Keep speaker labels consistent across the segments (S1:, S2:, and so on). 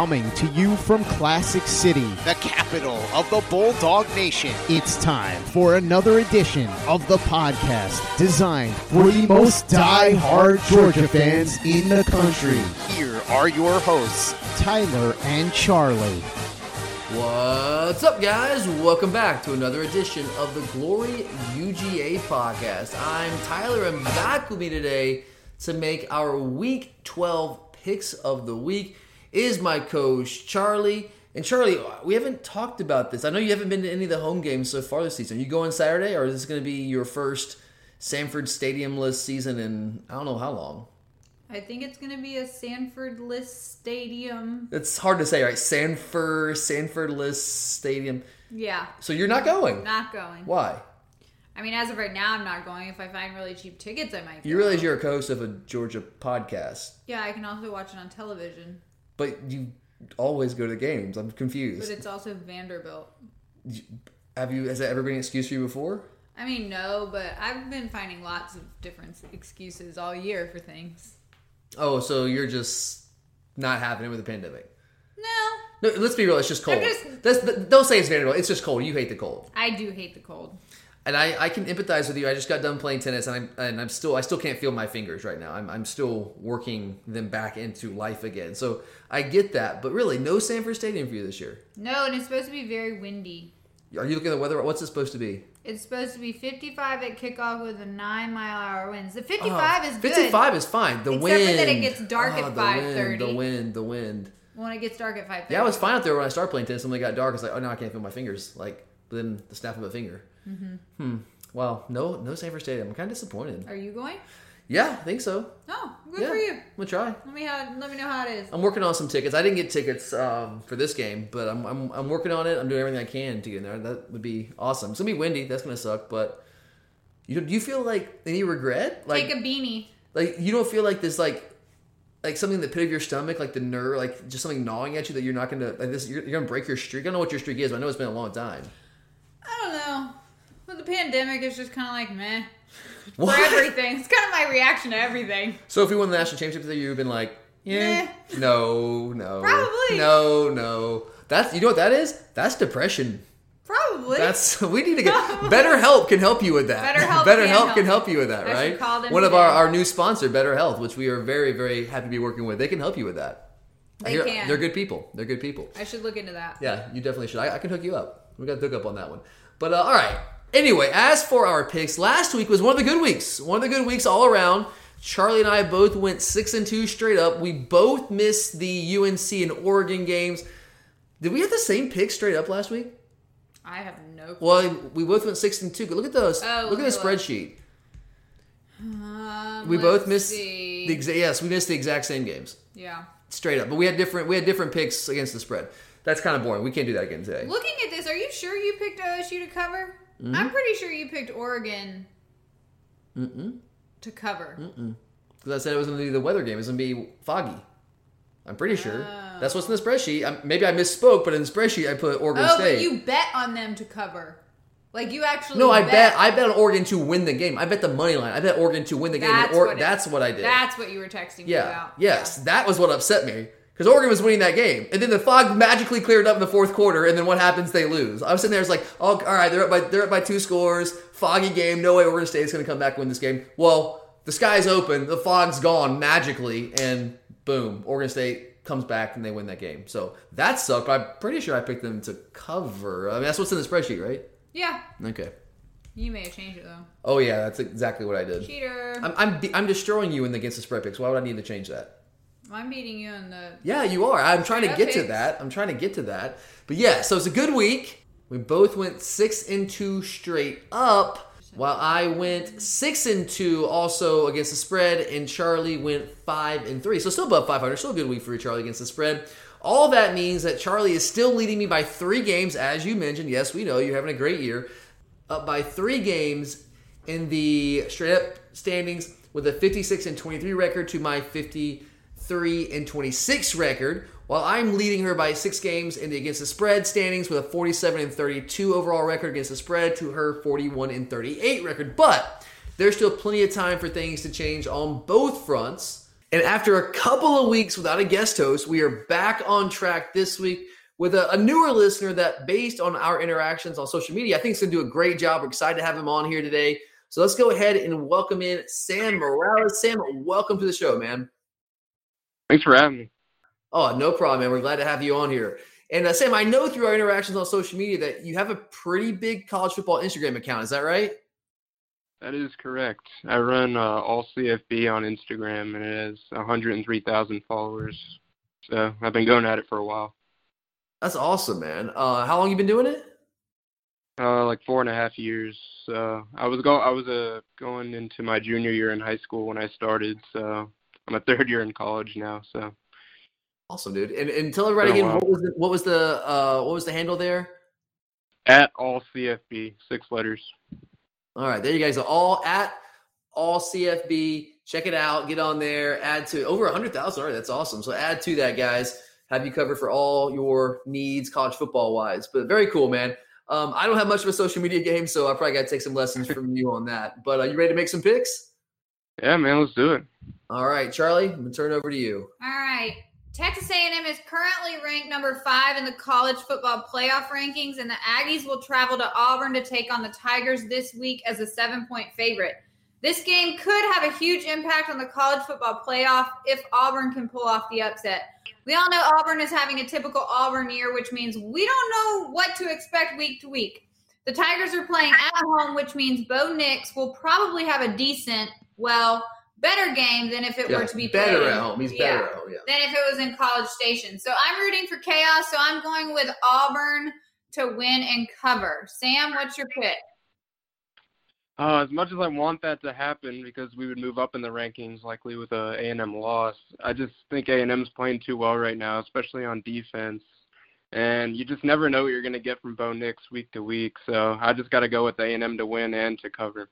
S1: Coming to you from Classic City,
S2: the capital of the Bulldog Nation.
S1: It's time for another edition of the podcast designed for the most die-hard Georgia fans in the country.
S2: Here are your hosts,
S1: Tyler and Charlie.
S3: What's up, guys? Welcome back to another edition of the Glory UGA podcast. I'm Tyler, and back with me today to make our Week 12 picks of the week is my coach, Charlie. And Charlie, we haven't talked about this. I know you haven't been to any of the home games so far this season. Are you going Saturday, or is this going to be your first Sanford Stadium-less season in I don't know how long?
S4: I think it's going to be a Sanford-less stadium.
S3: It's hard to say, right? Sanford, Sanford-less stadium.
S4: Yeah.
S3: So you're not going?
S4: Not going.
S3: Why?
S4: I mean, as of right now, I'm not going. If I find really cheap tickets, I might.
S3: You
S4: go.
S3: realize you're a host of a Georgia podcast,
S4: Yeah, I can also watch it on television,
S3: but you always go to the games. I'm confused.
S4: but it's also Vanderbilt.
S3: Have you? Has that ever been an excuse for you before?
S4: I mean, no, but I've been finding lots of different excuses all year for things.
S3: Oh, so you're just not it with the pandemic?
S4: No,
S3: No, let's be real. It's just cold.
S4: Just-
S3: That's, don't say it's Vanderbilt. It's just cold. You hate the cold,
S4: I do hate the cold.
S3: And I, I can empathize with you. I just got done playing tennis, and I'm and I'm still I still can't feel my fingers right now. I'm I'm still working them back into life again. So I get that, but really, no Sanford Stadium for you this year.
S4: No, and it's supposed to be very windy.
S3: Are you looking at the weather? What's it supposed to be?
S4: It's supposed to be 55 at kickoff with a nine mile hour winds. The 55 is good.
S3: 55 is fine. The
S4: Except
S3: wind.
S4: for that it gets dark ah, at
S3: Oh, the
S4: 5:30.
S3: The wind, the wind.
S4: when it gets dark at 5:30.
S3: Yeah, I was fine out there when I started playing tennis. And when it got dark, it's like, oh, no, I can't feel my fingers. Like, then the snap of a finger. Mm-hmm. Hmm. Well, no, no Sanford Stadium. I'm kind of disappointed.
S4: Are you going?
S3: Yeah, I think so.
S4: Oh, good
S3: yeah,
S4: for you.
S3: I'm gonna try.
S4: Let me how, let me know how it is.
S3: I'm working on some tickets. I didn't get tickets um, for this game, but I'm, I'm I'm working on it. I'm doing everything I can to get in there. That would be awesome. It's gonna be windy. That's gonna suck. But you do you feel like any regret? Like
S4: Take a beanie.
S3: like you don't feel like this like like something in the pit of your stomach, like the nerve, like just something gnawing at you that you're not gonna like this. You're, you're gonna break your streak. I don't know what your streak is, but I know it's been a long time.
S4: I don't know. With the pandemic, is just kind of like meh for everything. It's kind of my reaction to everything.
S3: So if we won the national championship, that you've been like, yeah,
S4: Meh.
S3: no, no,
S4: Probably.
S3: no, no. That's you know what that is? That's depression.
S4: Probably.
S3: That's we need to get Better Help can help you with that.
S4: BetterHelp
S3: Better
S4: can
S3: Help
S4: help
S3: can
S4: you.
S3: help you with that,
S4: I
S3: right? One of our, our new sponsor, BetterHelp, which we are very very happy to be working with. They can help you with that. I
S4: They
S3: hear-
S4: can.
S3: They're good people. They're good people.
S4: I should look into that.
S3: Yeah, you definitely should. I, I can hook you up. We got to hook up on that one. But uh, all right. Anyway, as for our picks, last week was one of the good weeks. One of the good weeks all around. Charlie and I both went six and two straight up. We both missed the UNC and Oregon games. Did we have the same pick straight up last week?
S4: I have no. Clue.
S3: Well, we both went six and two. Look at those.
S4: Oh,
S3: look at the
S4: look.
S3: spreadsheet.
S4: Um,
S3: We both missed
S4: see.
S3: the exa- yes, we missed the exact same games
S4: yeah.
S3: straight up. But we had different we had different picks against the spread. That's kind of boring. We can't do that again today.
S4: Looking at this, are you sure you picked OSU to cover?
S3: Mm-hmm.
S4: I'm pretty sure you picked Oregon to cover.
S3: Because I said it was going to be the weather game. It was going to be foggy. I'm pretty sure.
S4: Oh.
S3: That's what's in the spreadsheet. i maybe I misspoke, but in the spreadsheet I put Oregon
S4: Oh,
S3: State.
S4: you bet on them to cover. Like you actually.
S3: no, I bet I bet on Oregon to win the game. I bet the money line. I bet Oregon to win the game.
S4: That's
S3: Or-
S4: what
S3: that's what I did.
S4: That's what you were texting me
S3: yeah.
S4: about.
S3: Yes, that was what upset me. Because Oregon was winning that game, and then the fog magically cleared up in the fourth quarter, and then what happens? They lose. I was sitting there, it's like, oh, all right, they're up by they're up by two scores, foggy game. No way Oregon State's going to come back and win this game. Well, the sky's open, the fog's gone magically, and boom, Oregon State comes back and they win that game. So that sucked. But I'm pretty sure I picked them to cover. I mean, that's what's in the spreadsheet, right?
S4: Yeah.
S3: Okay.
S4: You may have changed it though.
S3: Oh yeah, that's exactly what I did.
S4: Cheater.
S3: I'm I'm, I'm destroying you in the against the spread picks. Why would I need to change that?
S4: I'm beating you in the.
S3: Yeah, you are. I'm trying to get to that. I'm trying to get to that. But yeah, so it's a good week. We both went six and two straight up, while I went six and two also against the spread, and Charlie went five and three. So still above 500. Still a good week for you, Charlie against the spread. All that means that Charlie is still leading me by three games, as you mentioned. Yes, we know you're having a great year. Up by three games in the straight up standings with a 56 and 23 record to my 53 and 26 record, while I'm leading her by six games in the against the spread standings with a 47 and 32 overall record against the spread to her 41 and 38 record. But there's still plenty of time for things to change on both fronts. And after a couple of weeks without a guest host, we are back on track this week with a, a newer listener that, based on our interactions on social media, I think is going to do a great job. We're excited to have him on here today. So let's go ahead and welcome in Sam Morales. Sam, welcome to the show, man.
S5: Thanks for having me.
S3: Oh, no problem, man. We're glad to have you on here. And uh, Sam, I know through our interactions on social media that you have a pretty big college football Instagram account. Is that right?
S5: That is correct. I run uh, all CFB on Instagram, and it has 103,000 followers. So I've been going at it for a while.
S3: That's awesome, man. Uh, how long you been doing it?
S5: Uh, like four and a half years. Uh, I was go I was uh, going into my junior year in high school when I started. So I'm a third year in college now. So
S3: awesome, dude. And, and tell everybody again what was the, what was the uh, what was the handle there?
S5: At all CFB, six letters.
S3: All right, there you guys are all at all CFB. Check it out. Get on there. Add to over a hundred thousand. All right, that's awesome. So add to that, guys. Have you covered for all your needs, college football wise. But very cool, man. Um, I don't have much of a social media game, so I probably got to take some lessons from you on that. But are you ready to make some picks?
S5: Yeah, man, let's do it.
S3: All right, Charlie, I'm gonna turn it over to you.
S4: All right. Texas A&M is currently ranked number five in the college football playoff rankings, and the Aggies will travel to Auburn to take on the Tigers this week as a seven-point favorite. This game could have a huge impact on the college football playoff if Auburn can pull off the upset. We all know Auburn is having a typical Auburn year, which means we don't know what to expect week to week. The Tigers are playing at home, which means Bo Nix will probably have a decent, well, better game than if it yeah, were to be
S3: better
S4: played.
S3: at home. He's better at home, yeah.
S4: Than if it was in College Station. So I'm rooting for chaos. So I'm going with Auburn to win and cover. Sam, what's your pick?
S5: Uh, as much as I want that to happen because we would move up in the rankings likely with a A&M loss, I just think A&M's playing too well right now, especially on defense. And you just never know what you're going to get from Bo Nix week to week. So I just got to go with A&M to win and to cover.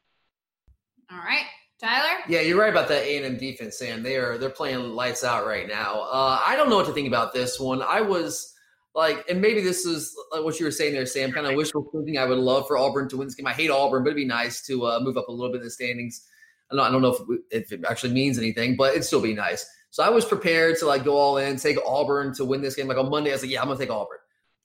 S4: All right. Tyler?
S3: Yeah, you're right about that A and M defense, Sam. They are they're playing lights out right now. Uh, I don't know what to think about this one. I was like, and maybe this is what you were saying there, Sam. Kind of wishful thinking. I would love for Auburn to win this game. I hate Auburn, but it'd be nice to uh, move up a little bit in the standings. I don't, I don't know if it, if it actually means anything, but it'd still be nice. So I was prepared to like go all in, take Auburn to win this game. Like on Monday, I was like, yeah, I'm gonna take Auburn.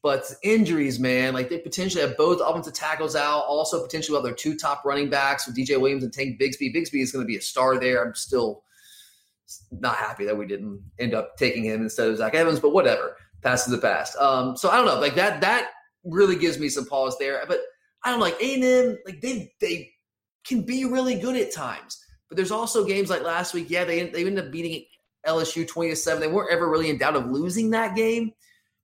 S3: But injuries, man, like they potentially have both offensive tackles out. Also, potentially have their two top running backs with DJ Williams and Tank Bigsby. Bigsby is going to be a star there. I'm still not happy that we didn't end up taking him instead of Zach Evans, but whatever. Past is the past. Um, so I don't know, like that. That really gives me some pause there. But I don't like A and M, like they they can be really good at times. But there's also games like last week. Yeah, they they ended up beating LSU twenty to seven. They weren't ever really in doubt of losing that game,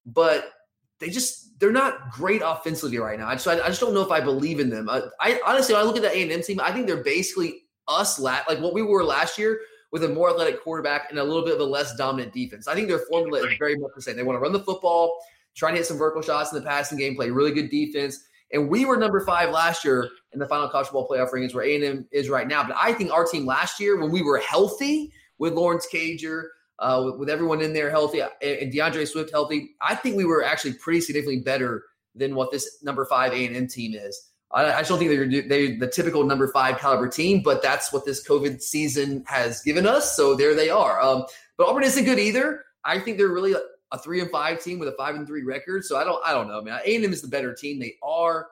S3: but they just they're not great offensively right now. I just I, I just don't know if I believe in them. I, I honestly, when I look at the A and M team, I think they're basically us la- like what we were last year with a more athletic quarterback and a little bit of a less dominant defense. I think their formula is very much the same. They want to run the football, try to hit some vertical shots in the passing game, play really good defense. And we were number five last year in the final college football playoff rankings where A&M is right now. But I think our team last year, when we were healthy with Lawrence Cager, uh, with, with, everyone in there healthy and D'Andre Swift healthy, I think we were actually pretty significantly better than what this number five A&M team is. I, I don't think they're, they're the typical number five caliber team, but that's what this COVID season has given us. So there they are. Um, but Auburn isn't good either. I think they're really a, a, three and five team with a five and three record. So I don't, I don't know, man. A&M is the better team. They are.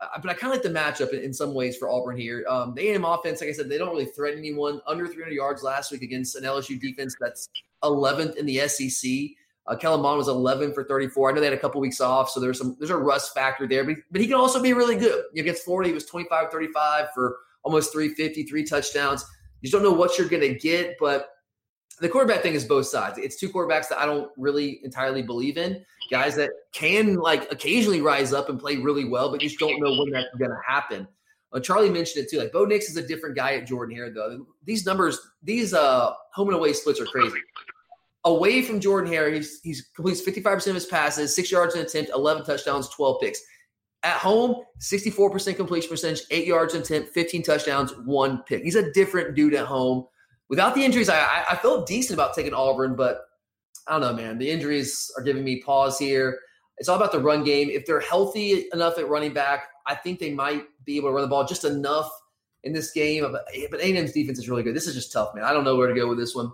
S3: Uh, but I kind of like the matchup in, some ways for Auburn here. Um, the A&M offense, like I said, they don't really threaten anyone. Under 300 yards last week against an LSU defense that's 11th in the SEC. Uh, Kellen Mond was 11 for 34. I know they had a couple weeks off, so there's some there's a rust factor there, but, but he can also be really good. Against Florida, he was 25 35 for almost 350, three touchdowns. You just don't know what you're going to get, but the quarterback thing is both sides. It's two quarterbacks that I don't really entirely believe in. Guys that can like occasionally rise up and play really well, but you just don't know when that's going to happen. Uh, Charlie mentioned it too. Like Bo Nix is a different guy at Jordan Hare, though. These numbers, these uh, home and away splits are crazy away from Jordan Hare, he's, he's completes 55% of his passes, six yards an attempt, 11 touchdowns, 12 picks. At home, 64% completion percentage, eight yards an attempt, 15 touchdowns, one pick. He's a different dude at home. Without the injuries, I, I felt decent about taking Auburn, but I don't know, man. The injuries are giving me pause here. It's all about the run game. If they're healthy enough at running back, I think they might be able to run the ball just enough in this game. But A&M's defense is really good. This is just tough, man. I don't know where to go with this one.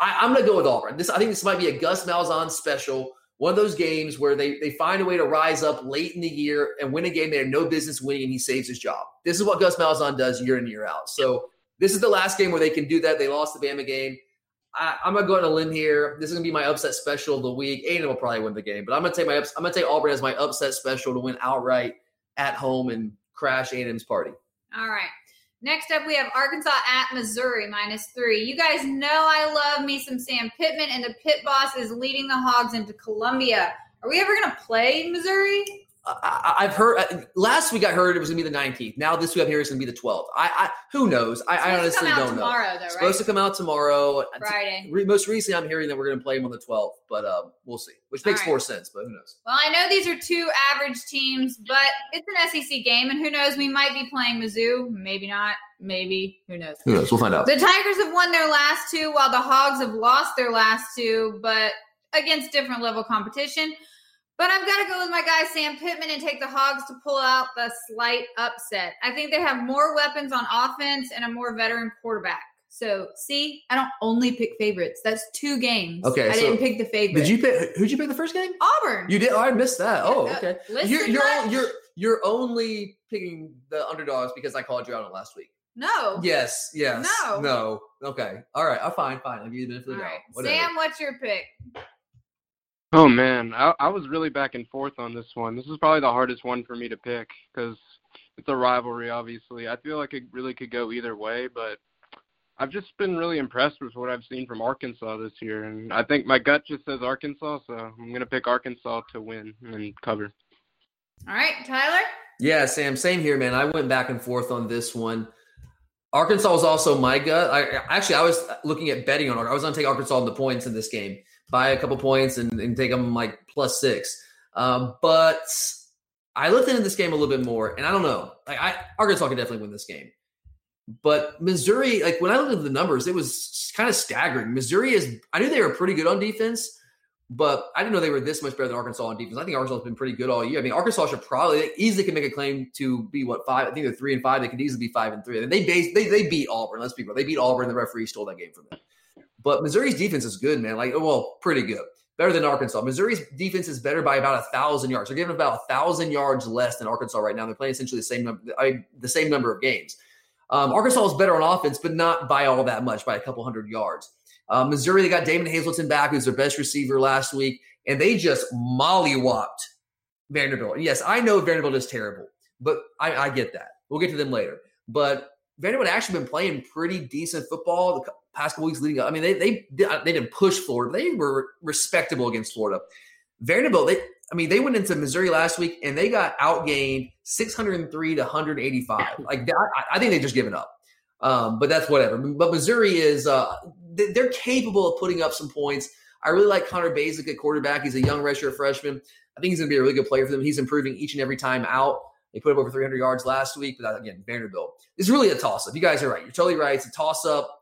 S3: I, am going to go with Auburn. This I think this might be a Gus Malzahn special. One of those games where they they find a way to rise up late in the year and win a game they had no business winning, and he saves his job. This is what Gus Malzahn does year in and year out. So this is the last game where they can do that. They lost the Bama game. I, am gonna go on a limb here. This is gonna be my upset special of the week. A&M will probably win the game, but I'm gonna take my I'm gonna take Auburn as my upset special to win outright at home and crash A&M's party.
S4: All right. Next up, we have Arkansas at Missouri minus three. You guys know I love me some Sam Pittman, and the pit boss is leading the Hogs into Columbia. Are we ever going to play Missouri?
S3: I, have heard uh, last week I heard it was gonna be the 19th. Now this week I'm hearing it's gonna be the 12th. I, I who knows? I, I honestly don't
S4: tomorrow,
S3: know.
S4: Though, right?
S3: Supposed to come out tomorrow.
S4: Friday.
S3: Most recently, I'm hearing that we're gonna play them on the 12th, but um, we'll see. Which makes right. more sense, but who knows?
S4: Well, I know these are two average teams, but it's an SEC game, and who knows? We might be playing Mizzou. Maybe not. Maybe. Who knows?
S3: Who knows? We'll find out.
S4: The Tigers have won their last two, while the Hogs have lost their last two, but against different level competition. But I'm going to go with my guy Sam Pittman and take the Hogs to pull out the slight upset. I think they have more weapons on offense and a more veteran quarterback. So, see, I don't only pick favorites. That's two games.
S3: Okay,
S4: I
S3: so
S4: didn't pick the favorite.
S3: Did you pick? Who'd you pick the first game?
S4: Auburn.
S3: You did. Oh, I missed that. Oh, okay.
S4: listen
S3: you're you're,
S4: much?
S3: you're you're only picking the underdogs because I called you out on it last week.
S4: no.
S3: Yes. Yes.
S4: No.
S3: No. Okay. All right. I'm fine. Fine. I'll give you the benefit of the doubt.
S4: right. Sam, what's your pick?
S5: Oh man, I, I was really back and forth on this one. This is probably the hardest one for me to pick because it's a rivalry. Obviously, I feel like it really could go either way, but I've just been really impressed with what I've seen from Arkansas this year, and I think my gut just says Arkansas, so I'm gonna pick Arkansas to win and cover.
S4: All right, Tyler.
S3: Yeah, Sam. Same here, man. I went back and forth on this one. Arkansas was also my gut. I actually I was looking at betting on. I was going to take Arkansas on the points in this game, buy a couple points and, and take them like plus six. Um, but I looked into this game a little bit more, and I don't know. Like I Arkansas can definitely win this game, but Missouri. Like when I looked at the numbers, it was kind of staggering. Missouri is. I knew they were pretty good on defense, but I didn't know they were this much better than Arkansas on defense. I think Arkansas has been pretty good all year. I mean, Arkansas should probably easily can make a claim to be what five. I think they're three and five. They could easily be five and three. And they base they they beat Auburn. Let's be real. They beat Auburn. The referee stole that game from them. But Missouri's defense is good, man. Like, well, pretty good. Better than Arkansas. Missouri's defense is better by about a thousand yards. They're giving about a thousand yards less than Arkansas right now. They're playing essentially the same number, I, the same number of games. Um, Arkansas is better on offense, but not by all that much, by a couple hundred yards. Uh, Missouri, they got Damon Hazelton back, who's their best receiver last week, and they just mollywopped Vanderbilt. And yes, I know Vanderbilt is terrible, but I, I get that. We'll get to them later. But Vanderbilt actually been playing pretty decent football past couple weeks leading up. I mean, they they they didn't push Florida. They were respectable against Florida. Vanderbilt, they I mean, they went into Missouri last week and they got outgained 603 to 185. Like that, I, think they just given up. Um, but that's whatever. But Missouri is uh, they're capable of putting up some points. I really like Connor Bazelak at quarterback. He's a young redshirt freshman. I think he's going to be a really good player for them. He's improving each and every time out. They put up over 300 yards last week, but again, Vanderbilt. It's really a toss up. You guys are right. You're totally right. It's a toss up.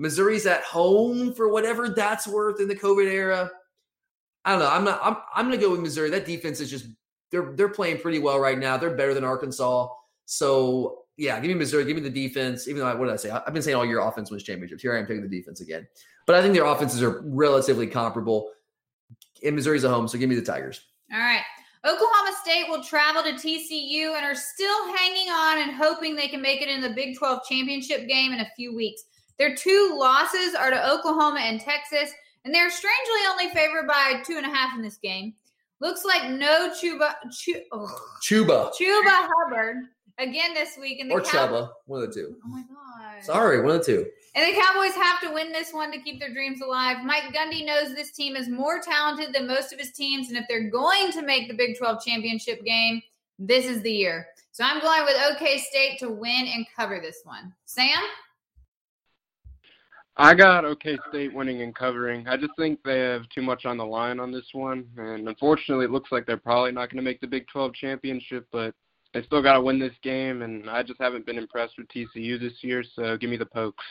S3: Missouri's at home for whatever that's worth in the COVID era. I don't know. I'm not. I'm. I'm going to go with Missouri. That defense is just they're they're playing pretty well right now. They're better than Arkansas. So yeah, give me Missouri. Give me the defense. Even though I, what did I say? I've been saying all year offense wins championships. Here I am taking the defense again. But I think their offenses are relatively comparable. And Missouri's at home, so give me the Tigers.
S4: All right. Oklahoma State will travel to TCU and are still hanging on and hoping they can make it in the Big 12 championship game in a few weeks. Their two losses are to Oklahoma and Texas, and they're strangely only favored by two and a half in this game. Looks like no Chuba Chu, oh,
S3: Chuba
S4: Chuba Hubbard again this week. And the
S3: or
S4: Cow-
S3: Chuba, one of the two.
S4: Oh my god!
S3: Sorry, one of the two.
S4: And the Cowboys have to win this one to keep their dreams alive. Mike Gundy knows this team is more talented than most of his teams. And if they're going to make the Big 12 championship game, this is the year. So I'm going with OK State to win and cover this one. Sam?
S5: I got OK State winning and covering. I just think they have too much on the line on this one, and unfortunately, it looks like they're probably not going to make the Big 12 championship. But they still got to win this game, and I just haven't been impressed with TCU this year. So give me the Pokes.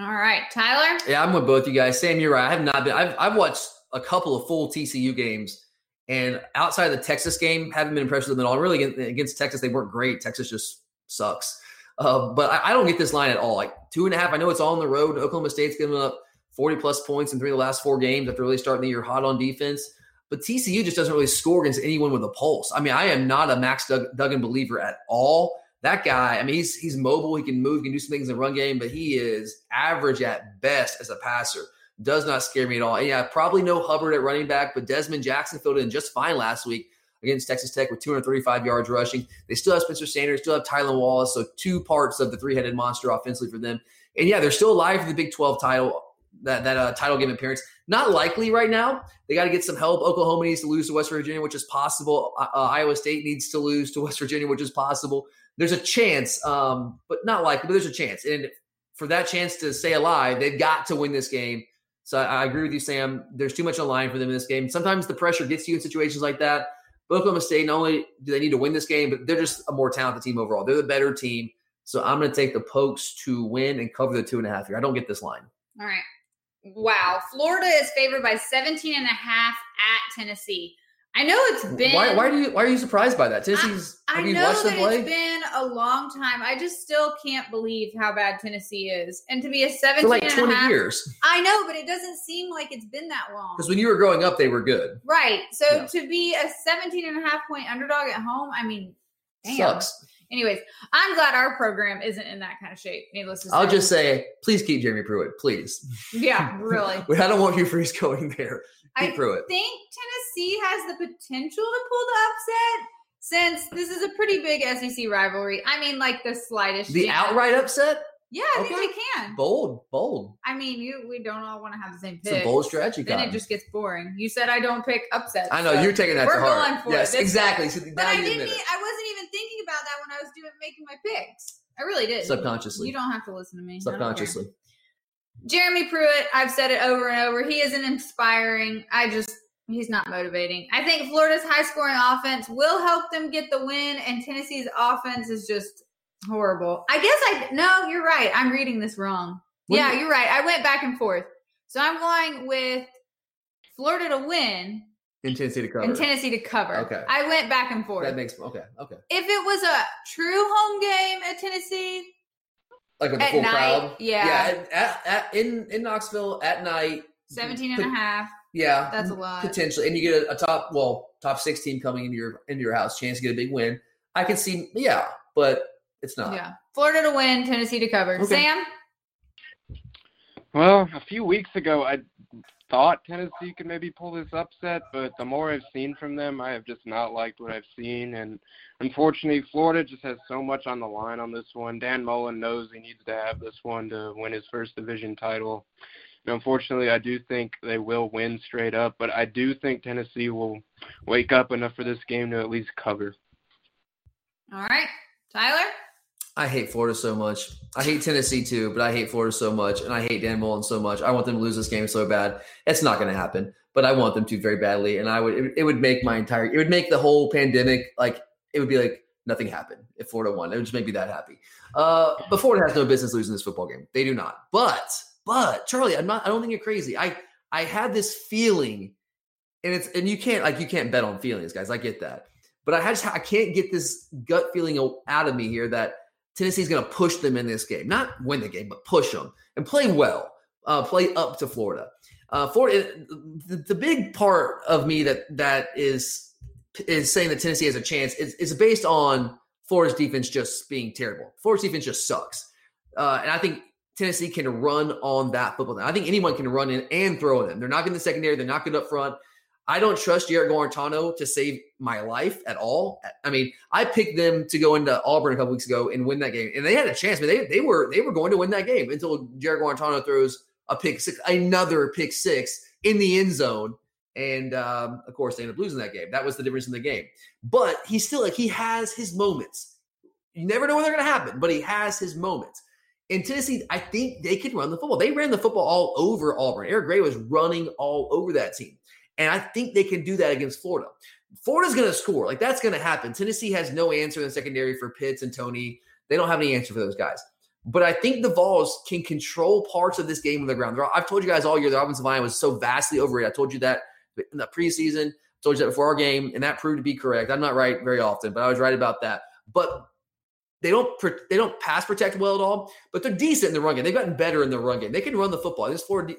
S4: All right. Tyler?
S3: Yeah, I'm with both you guys. Sam, you're right. I have not been. I've I've watched a couple of full TCU games, and outside of the Texas game, haven't been impressed with them at all. Really, against, against Texas, they weren't great. Texas just sucks. Uh, but I, I don't get this line at all. Like two and a half. I know it's all on the road. Oklahoma State's giving up 40 plus points in three of the last four games after really starting the year hot on defense. But TCU just doesn't really score against anyone with a pulse. I mean, I am not a Max Dug- Duggan believer at all. That guy, I mean, he's he's mobile, he can move, he can do some things in the run game, but he is average at best as a passer. Does not scare me at all. And yeah, probably no Hubbard at running back, but Dezmon Jackson filled in just fine last week against Texas Tech with 235 yards rushing. They still have Spencer Sanders, still have Tylan Wallace, so two parts of the three-headed monster offensively for them. And yeah, they're still alive for the Big 12 title that that uh, title game appearance. Not likely right now. They got to get some help. Oklahoma needs to lose to West Virginia, which is possible. Uh, Iowa State needs to lose to West Virginia, which is possible. There's a chance, um, but not likely. But there's a chance, and for that chance to stay alive, they've got to win this game. So I, I agree with you, Sam. There's too much on line for them in this game. Sometimes the pressure gets you in situations like that. But Oklahoma State, not only do they need to win this game, but they're just a more talented team overall. They're the better team. So I'm going to take the Pokes to win and cover the two and a half here. I don't get this line.
S4: All right. Wow. Florida is favored by 17 and a half at Tennessee. I know it's been.
S3: Why, why, do you, why are you surprised by that? Tennessee's.
S4: I,
S3: have you
S4: know
S3: watched them
S4: that
S3: play?
S4: it's been a long time. I just still can't believe how bad Tennessee is. And to be a 17
S3: For like
S4: and a
S3: 20
S4: half-
S3: years.
S4: I know, but it doesn't seem like it's been that long.
S3: Because when you were growing up, they were good.
S4: Right. So
S3: Yeah.
S4: to be a 17 and a half point underdog at home, I mean, damn.
S3: Sucks.
S4: Anyways, I'm glad our program isn't in that kind of shape. Needless to say.
S3: I'll just say, please keep Jeremy Pruitt, please.
S4: Yeah, really.
S3: I don't want Hugh Freeze going there.
S4: I
S3: Pruitt.
S4: think Tennessee has the potential to pull the upset since this is a pretty big SEC rivalry. I mean, like the slightest.
S3: The outright upset?
S4: Yeah, I
S3: Okay.
S4: think they can.
S3: Bold, bold.
S4: I mean, you we don't all want to have the same
S3: It's
S4: pick.
S3: a bold strategy.
S4: then
S3: Cotton.
S4: it just gets boring. You said I don't pick upsets.
S3: I know
S4: so-
S3: you're taking that
S4: we're
S3: to heart.
S4: going for
S3: yes,
S4: it.
S3: Exactly. So
S4: But I didn't. e- I wasn't even thinking about that when I was doing making my picks. I really did.
S3: Subconsciously.
S4: You don't have to listen to me. I don't care.
S3: Subconsciously.
S4: Jeremy Pruitt, I've said it over and over. He isn't inspiring. I just he's not motivating. I think Florida's high scoring offense will help them get the win, and Tennessee's offense is just horrible. I guess I no, you're right. I'm reading this wrong.
S3: What
S4: yeah,
S3: you-
S4: you're right. I went back and forth. So I'm going with Florida to win
S3: In Tennessee to cover.
S4: In Tennessee to cover.
S3: Okay.
S4: I went back and forth.
S3: that makes okay, okay.
S4: if it was a true home game at Tennessee,
S3: Like with the
S4: At
S3: full
S4: night,
S3: crowd.
S4: yeah.
S3: Yeah. At, at, at, in in Knoxville at night.
S4: 17 and a half,
S3: Yeah.
S4: that's a lot.
S3: potentially, and you get a, a top well top six team coming into your into your house, chance to get a big win. I can see, yeah, but it's not.
S4: Yeah. Florida to win, Tennessee to cover.
S3: Okay.
S4: Sam?
S5: Well, a few weeks ago, I thought Tennessee could maybe pull this upset, but the more I've seen from them, I have just not liked what I've seen. And unfortunately, Florida just has so much on the line on this one. Dan Mullen knows he needs to have this one to win his first division title. And unfortunately, I do think they will win straight up, but I do think Tennessee will wake up enough for this game to at least cover.
S4: All right. Tyler?
S3: I hate Florida so much. I hate Tennessee too, but I hate Florida so much, and I hate Dan Mullen so much. I want them to lose this game so bad. It's not going to happen, but I want them to very badly, and I would. It, would make my entire. It would make the whole pandemic like it would be like nothing happened if Florida won. It would just make me that happy. Uh, but Florida has no business losing this football game. They do not. But but Charlie, I'm not. I don't think you're crazy. I I had this feeling, and it's and you can't like you can't bet on feelings, guys. I get that, but I just I can't get this gut feeling out of me here that Tennessee's going to push them in this game, not win the game, but push them and play well, uh, play up to Florida. Uh, Florida, the, the big part of me that that is is saying that Tennessee has a chance is, is based on Florida's defense just being terrible. Florida's defense just sucks, uh, and I think Tennessee can run on that football. I think anyone can run in and throw in them. They're not in the secondary. They're not good up front. I don't trust Jarrett Guarantano to save my life at all. I mean, I picked them to go into Auburn a couple weeks ago and win that game, and they had a chance. But they they were they were going to win that game until Jarrett Guarantano throws a pick six, another pick six in the end zone, and um, of course they ended up losing that game. That was the difference in the game. But he's still like he has his moments. You never know when they're going to happen, but he has his moments. In Tennessee, I think they can run the football. They ran the football all over Auburn. Eric Gray was running all over that team. And I think they can do that against Florida. Florida's going to score. Like that's going to happen. Tennessee has no answer in the secondary for Pitts and Toney. They don't have any answer for those guys. But I think the Vols can control parts of this game on the ground. I've told you guys all year the offensive line was so vastly overrated. I told you that in the preseason. I told you that before our game, and that proved to be correct. I'm not right very often, but I was right about that. But they don't they don't pass protect well at all, but they're decent in the run game. They've gotten better in the run game. They can run the football. This Florida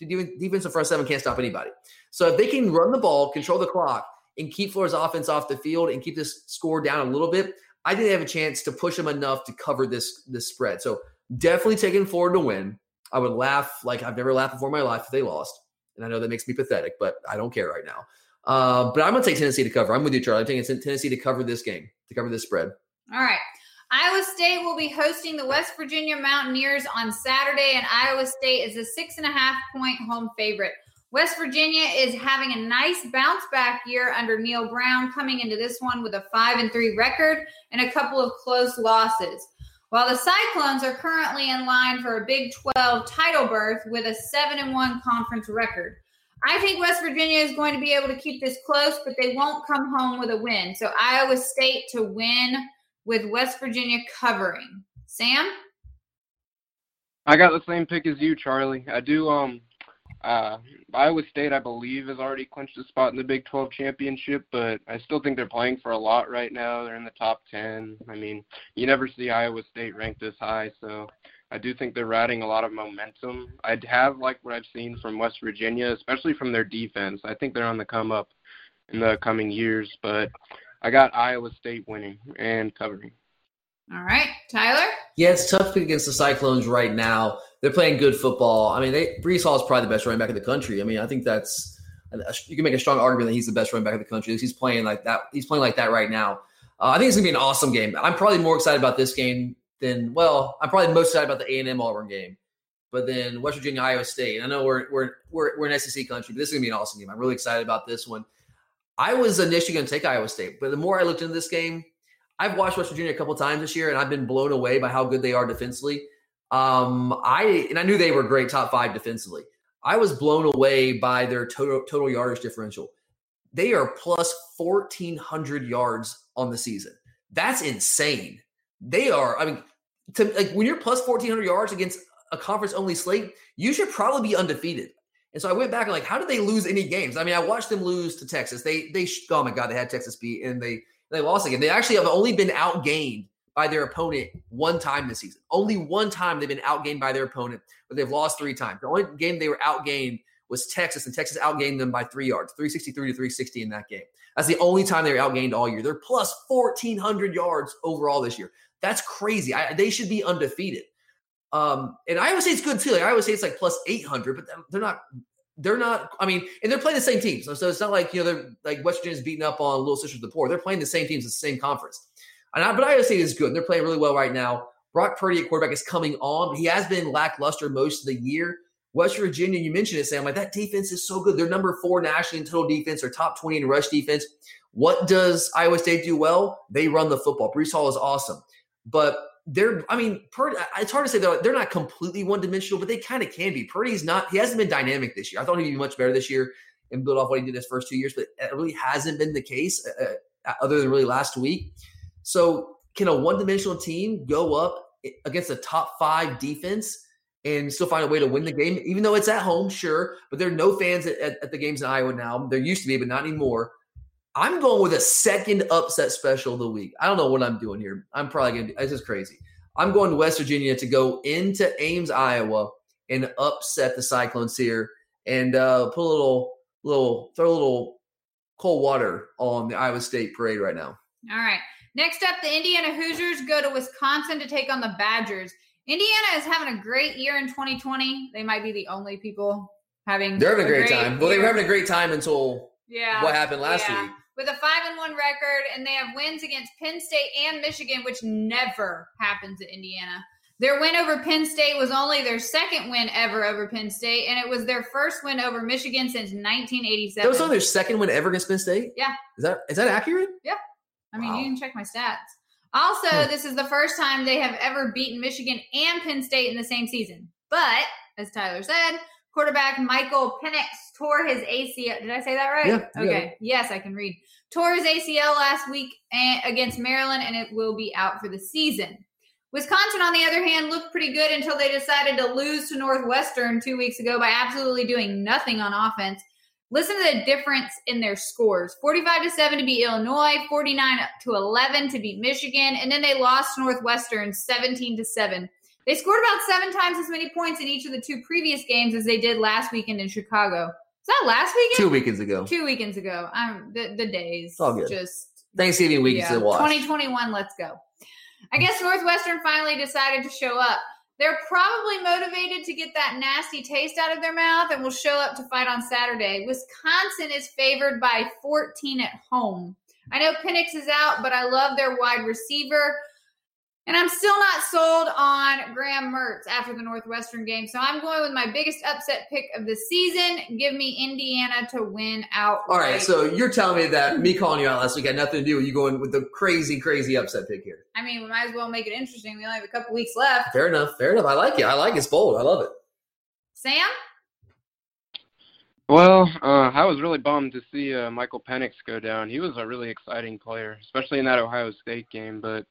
S3: defensive front seven can't stop anybody. So if they can run the ball, control the clock, and keep Florida's offense off the field and keep this score down a little bit, I think they have a chance to push them enough to cover this this spread. So definitely taking Florida to win. I would laugh like I've never laughed before in my life if they lost, and I know that makes me pathetic, but I don't care right now. Uh, but I'm going to take Tennessee to cover. I'm with you, Charlie. I'm taking Tennessee to cover this game, to cover this spread.
S4: All right. Iowa State will be hosting the West Virginia Mountaineers on Saturday, and Iowa State is a six and a half point home favorite. West Virginia is having a nice bounce back year under Neal Brown, coming into this one with a five and three record and a couple of close losses. While the Cyclones are currently in line for a Big 12 title berth with a seven and one conference record. I think West Virginia is going to be able to keep this close, but they won't come home with a win. So Iowa State to win with West Virginia covering. Sam?
S5: I got the same pick as you, Charlie. I do um uh Iowa State I believe has already clinched a spot in the Big 12 championship, but I still think they're playing for a lot right now. They're in the top 10. I mean, you never see Iowa State ranked this high, so I do think they're riding a lot of momentum. I'd have like what I've seen from West Virginia, especially from their defense. I think they're on the come up in the coming years, but I got Iowa State winning and covering.
S4: All right, Tyler.
S3: Yeah, it's tough against the Cyclones right now. They're playing good football. I mean, they, Breece Hall is probably the best running back in the country. I mean, I think that's you can make a strong argument that he's the best running back in the country. He's playing like that. He's playing like that right now. Uh, I think it's gonna be an awesome game. I'm probably more excited about this game than well, I'm probably most excited about the A and M Auburn game, but then West Virginia Iowa State. I know we're we're we're we're an SEC country, but this is gonna be an awesome game. I'm really excited about this one. I was initially going to take Iowa State, but the more I looked into this game, I've watched West Virginia a couple times this year, and I've been blown away by how good they are defensively. Um, I and I knew they were great, top five defensively. I was blown away by their total total yardage differential. They are plus fourteen hundred yards on the season. That's insane. They are. I mean, to, like when you're plus fourteen hundred yards against a conference only slate, you should probably be undefeated. And so I went back and like, how did they lose any games? I mean, I watched them lose to Texas. They they oh my god, they had Texas beat and they they lost again. They actually have only been outgained by their opponent one time this season. Only one time they've been outgained by their opponent, but they've lost three times. The only game they were outgained was Texas, and Texas outgained them by three yards, 363 to 360 in that game. That's the only time they were outgained all year. They're plus 1,400 yards overall this year. That's crazy. I, they should be undefeated. Um, and Iowa State's good too. Like Iowa State's like plus 800, but they're not. They're not. I mean, and they're playing the same teams, so, so it's not like you know they're like West Virginia's beating up on Little Sisters of the Poor. They're playing the same teams, the same conference. And I, but Iowa State is good. They're playing really well right now. Brock Purdy at quarterback is coming on, he has been lackluster most of the year. West Virginia, you mentioned it, Sam. Like that defense is so good. They're number four nationally in total defense or top 20 in rush defense. What does Iowa State do well? They run the football. Breece Hall is awesome. But they're, I mean, Purdy, it's hard to say they're, they're not completely one dimensional, but they kind of can be. Purdy's not, he hasn't been dynamic this year. I thought he'd be much better this year and build off what he did his first two years, but it really hasn't been the case uh, uh other than really last week. So, can a one dimensional team go up against a top five defense and still find a way to win the game, even though it's at home? Sure, but there are no fans at, at, at the games in Iowa now. There used to be, but not anymore. I'm going with a second upset special of the week. I don't know what I'm doing here. I'm probably going to, this is crazy. I'm going to West Virginia to go into Ames, Iowa and upset the Cyclones here and uh, put a little, little, throw a little cold water on the Iowa State parade right now.
S4: All right. Next up, the Indiana Hoosiers go to Wisconsin to take on the Badgers. Indiana is having a great year in 2020. They might be the only people having.
S3: They're having a great, great time. Year. Well, they were having a great time until
S4: yeah
S3: what happened last
S4: yeah.
S3: week
S4: with a five and one record, and they have wins against Penn State and Michigan, which never happens at Indiana. Their win over Penn State was only their second win ever over Penn State, and it was their first win over Michigan since 1987.
S3: That was only their second win ever against Penn State.
S4: Yeah,
S3: is that is that accurate?
S4: Yeah, I mean wow. you can check my stats. Also, hmm. this is the first time they have ever beaten Michigan and Penn State in the same season. But as Tyler said, quarterback Michael Penix tore his ACL. Did I say that right?
S3: Yeah.
S4: Okay. Yeah. Yes, I can read. Tore his ACL last week against Maryland, and it will be out for the season. Wisconsin, on the other hand, looked pretty good until they decided to lose to Northwestern two weeks ago by absolutely doing nothing on offense. Listen to the difference in their scores 45 to 7 to beat Illinois, 49 to 11 to beat Michigan, and then they lost Northwestern 17 to 7. They scored about seven times as many points in each of the two previous games as they did last weekend in Chicago. Is that last weekend?
S3: Two weekends ago.
S4: Two weekends ago. I'm the, the days.
S3: all good.
S4: Just
S3: Thanksgiving week
S4: yeah,
S3: is watch.
S4: 2021, let's go. I guess Northwestern finally decided to show up. They're probably motivated to get that nasty taste out of their mouth and will show up to fight on Saturday. Wisconsin is favored by 14 at home. I know Penix is out, but I love their wide receiver. And I'm still not sold on Graham Mertz after the Northwestern game. So I'm going with my biggest upset pick of the season. Give me Indiana to win out.
S3: All right, so you're telling me that me calling you out last week had nothing to do with you going with the crazy, crazy upset pick here.
S4: I mean, we might as well make it interesting. We only have a couple weeks left.
S3: Fair enough. Fair enough. I like it. I like it. It's bold. I love it.
S4: Sam?
S5: Well, uh, I was really bummed to see uh, Michael Penix go down. He was a really exciting player, especially in that Ohio State game. But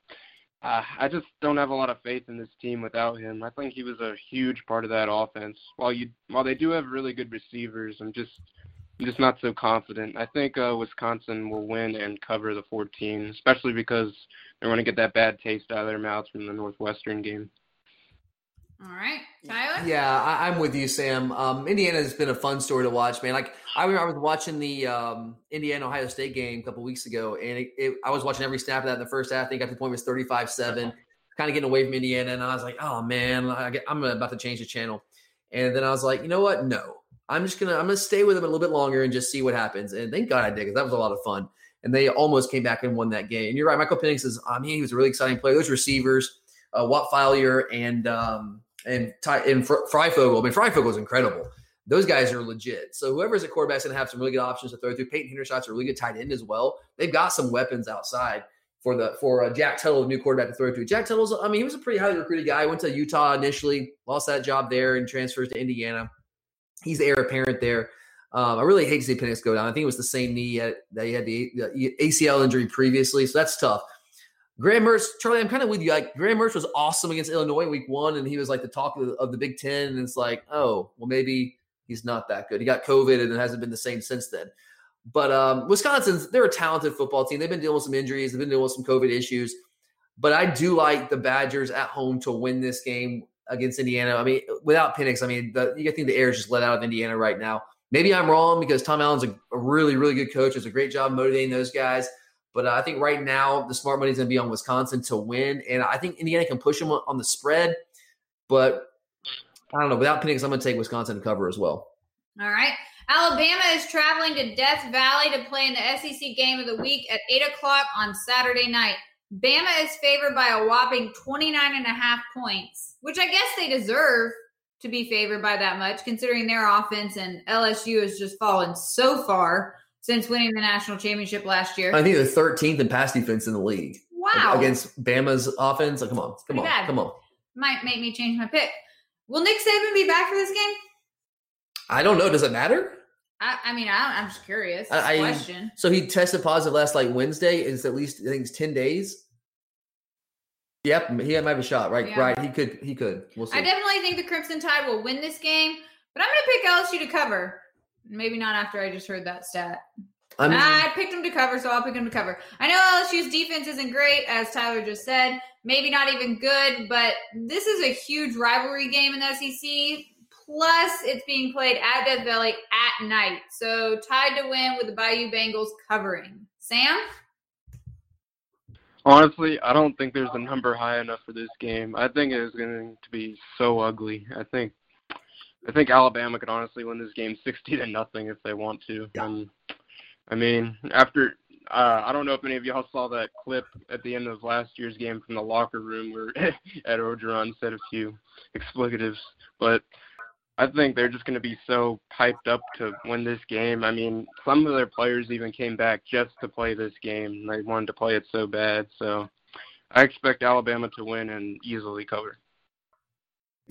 S5: uh, I just don't have a lot of faith in this team without him. I think he was a huge part of that offense. While you, while they do have really good receivers, I'm just, I'm just not so confident. I think uh, Wisconsin will win and cover the 14, especially because they're going to get that bad taste out of their mouths from the Northwestern game.
S4: All right, Tyler.
S3: Yeah, I, I'm with you, Sam. Um, Indiana has been a fun story to watch, man. Like I remember, I was watching the um, Indiana Ohio State game a couple weeks ago, and it, it, I was watching every snap of that in the first half. I think at the point it was 35 seven, kind of getting away from Indiana, and I was like, oh man, I get, I'm about to change the channel. And then I was like, you know what? No, I'm just gonna I'm gonna stay with them a little bit longer and just see what happens. And thank God I did because that was a lot of fun. And they almost came back and won that game. And you're right, Michael Penix is. I mean, he was a really exciting player. Those receivers, uh, Whop Philyor and um, and Ty, and Fr- Fryfogle. I mean, Fryfogle is incredible. Those guys are legit. So whoever's at quarterback's going to have some really good options to throw through. Peyton Hendershot's a really good tight end as well. They've got some weapons outside for the for uh, Jack Tuttle, a new quarterback to throw to. Jack Tuttle's, I mean, he was a pretty highly recruited guy. Went to Utah initially, lost that job there, and transfers to Indiana. He's the heir apparent there. Um, I really hate to see Penix go down. I think it was the same knee that he had the, the ACL injury previously, so that's tough. Graham Mertz, Charlie, I'm kind of with you. Like Graham Mertz was awesome against Illinois week one, and he was like the talk of the, of the Big Ten. And it's like, oh, well, maybe he's not that good. He got COVID and it hasn't been the same since then. But um, Wisconsin's they're a talented football team. They've been dealing with some injuries. They've been dealing with some COVID issues. But I do like the Badgers at home to win this game against Indiana. I mean, without Penix, I mean, the, you think the air is just let out of Indiana right now. Maybe I'm wrong because Tom Allen's a, a really, really good coach. Does a great job motivating those guys. But uh, I think right now the smart money is going to be on Wisconsin to win, and I think Indiana can push them on the spread. But I don't know. Without Penix, I'm going to take Wisconsin to cover as well.
S4: All right. Alabama is traveling to Death Valley to play in the SEC game of the week at 8 o'clock on Saturday night. Bama is favored by a whopping 29 and a half points, which I guess they deserve to be favored by that much, considering their offense and LSU has just fallen so far since winning the national championship last year.
S3: I think they're 13th in pass defense in the league.
S4: Wow.
S3: Against Bama's offense. Like, come on. Come
S4: Pretty
S3: on.
S4: bad.
S3: Come on.
S4: Might make me change my pick. Will Nick Saban be back for this game?
S3: I don't know. Does it matter?
S4: I, I mean, I, I'm just curious.
S3: I-
S4: question.
S3: So he tested positive last like Wednesday. And it's at least I think it's 10 days. Yep, he might have a shot. Right,
S4: Yeah.
S3: right. He could. He could. We'll see.
S4: I definitely think the Crimson Tide will win this game, but I'm going to pick LSU to cover. Maybe not after I just heard that stat.
S3: I'm,
S4: I picked them to cover, so I'll pick them to cover. I know LSU's defense isn't great, as Tyler just said. Maybe not even good, but this is a huge rivalry game in the SEC. Plus, it's being played at Death Valley at night. So Tide to win with the Bayou Bengals covering. Sam?
S5: Honestly, I don't think there's a number high enough for this game. I think it is going to be so ugly. I think I think Alabama could honestly win this game 60 to nothing if they want to.
S3: Yeah.
S5: And I mean, after uh, I don't know if any of y'all saw that clip at the end of last year's game from the locker room where Ed Orgeron said a few expletives, but I think they're just going to be so piped up to win this game. I mean, some of their players even came back just to play this game. They wanted to play it so bad. So I expect Alabama to win and easily cover.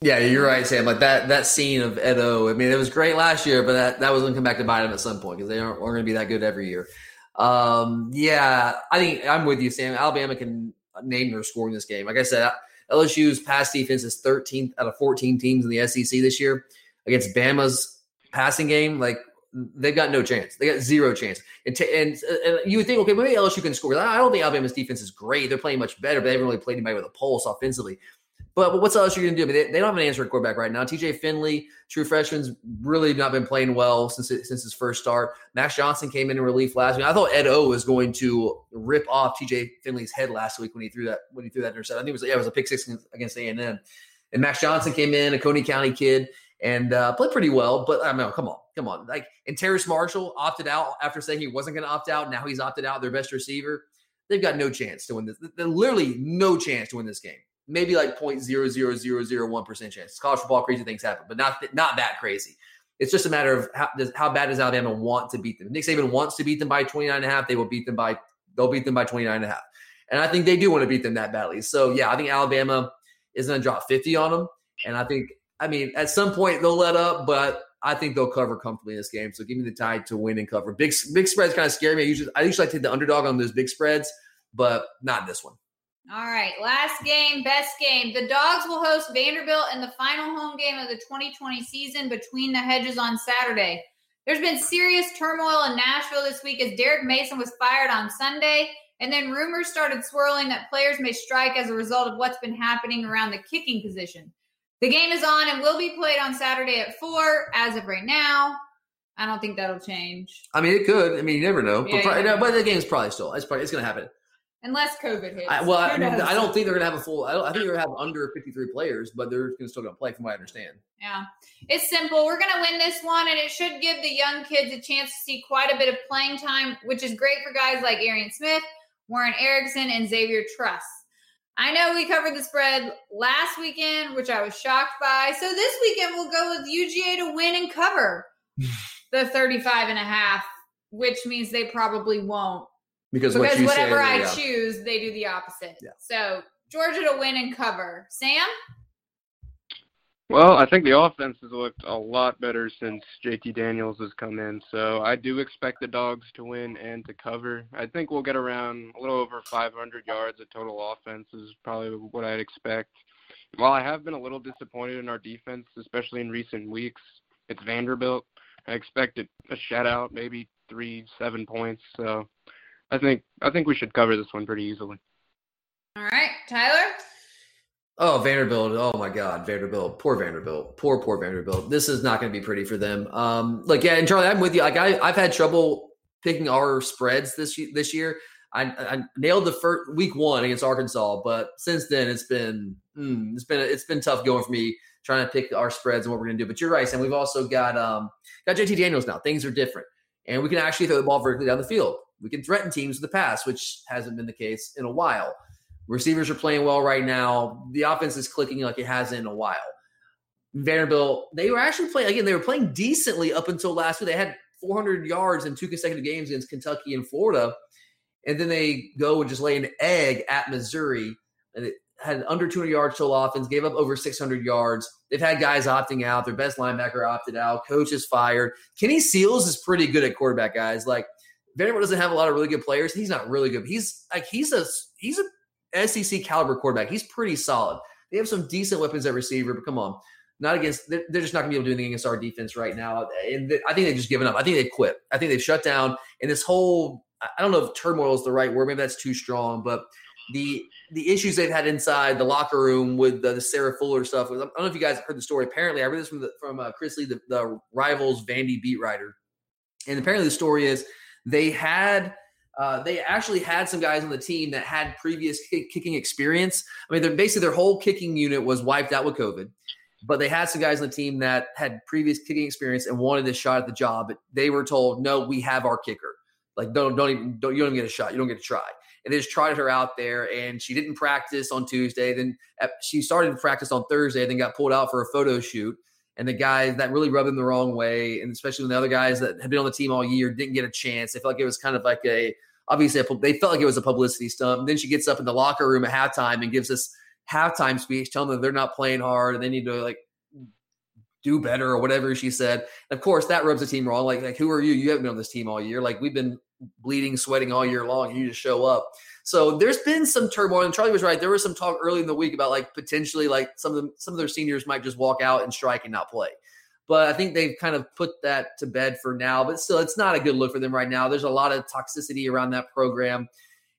S3: Yeah, you're right, Sam. Like that that scene of Edo. I mean, it was great last year, but that that was going to come back to bite them at some point because they aren't, aren't going to be that good every year. Um, yeah, I think I'm with you, Sam. Alabama can name their score in this game. Like I said, LSU's pass defense is 13th out of 14 teams in the SEC this year against Bama's passing game. Like they've got no chance. They got zero chance. And, t- and, and you would think, okay, maybe LSU can score. I don't think Alabama's defense is great. They're playing much better, but they haven't really played anybody with a pulse offensively. But, but what's LSU going to do? I mean, they, they, don't have an answer at quarterback right now. TJ Finley, true freshman's really not been playing well since it, since his first start. Max Johnson came in in relief last week. I thought Ed O was going to rip off TJ Finley's head last week when he threw that when he threw that interception. I think it was yeah, it was a pick six against A and M. And Max Johnson came in, an Oconee County kid, and uh, played pretty well. But I mean, come on, come on. Like and Terrace Marshall opted out after saying he wasn't going to opt out. Now he's opted out. Their best receiver. They've got no chance to win this. They're literally no chance to win this game maybe like 0.00001% chance. College football, crazy things happen, but not not that crazy. It's just a matter of how, does, how bad does Alabama want to beat them. If Nick Saban wants to beat them by 29 and a half, they will beat them by they'll beat them by 29 and a half. And I think they do want to beat them that badly. So yeah, I think Alabama is going to drop 50 on them. And I think, I mean, at some point they'll let up, but I think they'll cover comfortably in this game. So give me the tide to win and cover. Big big spreads kind of scare me. I usually I usually like to take the underdog on those big spreads, but not this one.
S4: All right, last game, best game. The Dogs will host Vanderbilt in the final home game of the 2020 season between the hedges on Saturday. There's been serious turmoil in Nashville this week as Derek Mason was fired on Sunday, and then rumors started swirling that players may strike as a result of what's been happening around the kicking position. The game is on and will be played on Saturday at 4 as of right now. I don't think that'll change.
S3: I mean, it could. I mean, you never know.
S4: Yeah,
S3: but,
S4: yeah.
S3: but the game's probably still. It's probably it's going to happen.
S4: Unless COVID hits.
S3: I, well, I, mean. I don't think they're going to have a full. I, don't, I think they're going to have under 53 players, but they're going to still going to play, from what I understand.
S4: Yeah. It's simple. We're going to win this one, and it should give the young kids a chance to see quite a bit of playing time, which is great for guys like Arian Smith, Warren Ericson, and Xavier Truss. I know we covered the spread last weekend, which I was shocked by. So this weekend, we'll go with UGA to win and cover the 35 and a half, which means they probably won't
S3: Because, what
S4: because
S3: you
S4: whatever
S3: say,
S4: I
S3: yeah.
S4: choose, they do the opposite.
S3: Yeah.
S4: So Georgia to win and cover. Sam?
S5: Well, I think the offense has looked a lot better since JT Daniels has come in, so I do expect the Dogs to win and to cover. I think we'll get around a little over 500 yards of total offense is probably what I'd expect. While I have been a little disappointed in our defense, especially in recent weeks, it's Vanderbilt. I expected a shutout, maybe three, seven points. So I think I think we should cover this one pretty easily.
S4: All right. Tyler?
S3: Oh, Vanderbilt. Oh my God, Vanderbilt. Poor Vanderbilt. Poor, poor Vanderbilt. This is not going to be pretty for them. Um, like, yeah, and Charlie, I'm with you. Like, I, I've had trouble picking our spreads this this year. I, I nailed the first week one against Arkansas, but since then it's been mm, it's been it's been tough going for me trying to pick our spreads and what we're going to do. But you're right, and we've also got um got JT Daniels now. Things are different, and we can actually throw the ball vertically down the field. We can threaten teams with the pass, which hasn't been the case in a while. Receivers are playing well right now. The offense is clicking like it hasn't in a while. Vanderbilt, they were actually playing again. They were playing decently up until last week. They had 400 yards in two consecutive games against Kentucky and Florida, and then they go and just lay an egg at Missouri. And it had under 200 yards total offense. Gave up over 600 yards. They've had guys opting out. Their best linebacker opted out. Coach is fired. Kenny Seals is pretty good at quarterback. Guys like Vanderbilt doesn't have a lot of really good players. He's not really good. He's like he's a he's a SEC caliber quarterback. He's pretty solid. They have some decent weapons at receiver, but come on, not against. They're, they're just not going to be able to do anything against our defense right now. And th- I think they've just given up. I think they've quit. I think they've shut down. And this whole I I don't know if turmoil is the right word. Maybe that's too strong, but the the issues they've had inside the locker room with the, the Sarah Fuller stuff. I don't know if you guys heard the story. Apparently, I read this from the, from uh, Chris Lee, the, the rivals Vandy beat writer, and apparently the story is they had uh, they actually had some guys on the team that had previous kick, kicking experience. I mean, they're basically their whole kicking unit was wiped out with COVID, but they had some guys on the team that had previous kicking experience and wanted a shot at the job. But they were told, "No, we have our kicker. Like, don't don't even don't you don't even get a shot. You don't get to try." And they just tried her out there, and she didn't practice on Tuesday. Then she started to practice on Thursday, then got pulled out for a photo shoot. And the guys that really rubbed them the wrong way, and especially when the other guys that had been on the team all year didn't get a chance. They felt like it was kind of like a obviously they felt like it was a publicity stunt. And then she gets up in the locker room at halftime and gives this halftime speech telling them they're not playing hard and they need to like do better or whatever she said. And of course, that rubs the team wrong. Like, like who are you? You haven't been on this team all year. Like we've been bleeding, sweating all year long, you just show up. So there's been some turmoil. And Charlie was right. There was some talk early in the week about like potentially like some of them, some of their seniors might just walk out and strike and not play. But I think they've kind of put that to bed for now. But still, it's not a good look for them right now. There's a lot of toxicity around that program,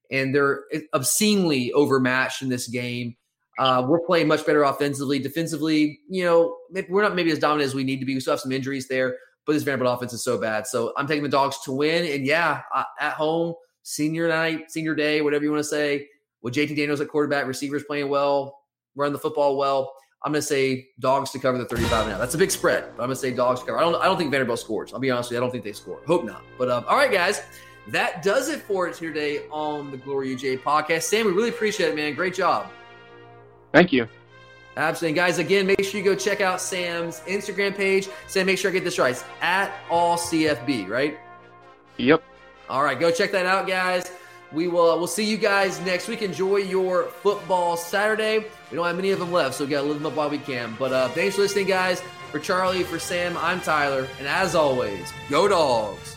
S3: and they're obscenely overmatched in this game. Uh, we're playing much better offensively. Defensively, you know, we're not maybe as dominant as we need to be. We still have some injuries there, but this Vanderbilt offense is so bad. So I'm taking the dogs to win. And yeah, at home, senior night, senior day, whatever you want to say, with JT Daniels at quarterback, receivers playing well, run the football well. I'm going to say dogs to cover the 35 now. That's a big spread. But I'm going to say dogs to cover. I don't. I don't think Vanderbilt scores. I'll be honest with you. I don't think they score. Hope not. But um, all right, guys, that does it for us here today on the Glory UJ podcast. Sam, we really appreciate it, man. Great job.
S5: Thank you.
S3: Absolutely. Guys, again, make sure you go check out Sam's Instagram page. Sam, make sure I get this right. It's at all CFB, right?
S5: Yep.
S3: All right, go check that out, guys. We will we'll see you guys next week. Enjoy your football Saturday. We don't have many of them left, so we gotta live them up while we can. But uh, thanks for listening, guys. For Charlie, for Sam, I'm Tyler, and as always, go dogs.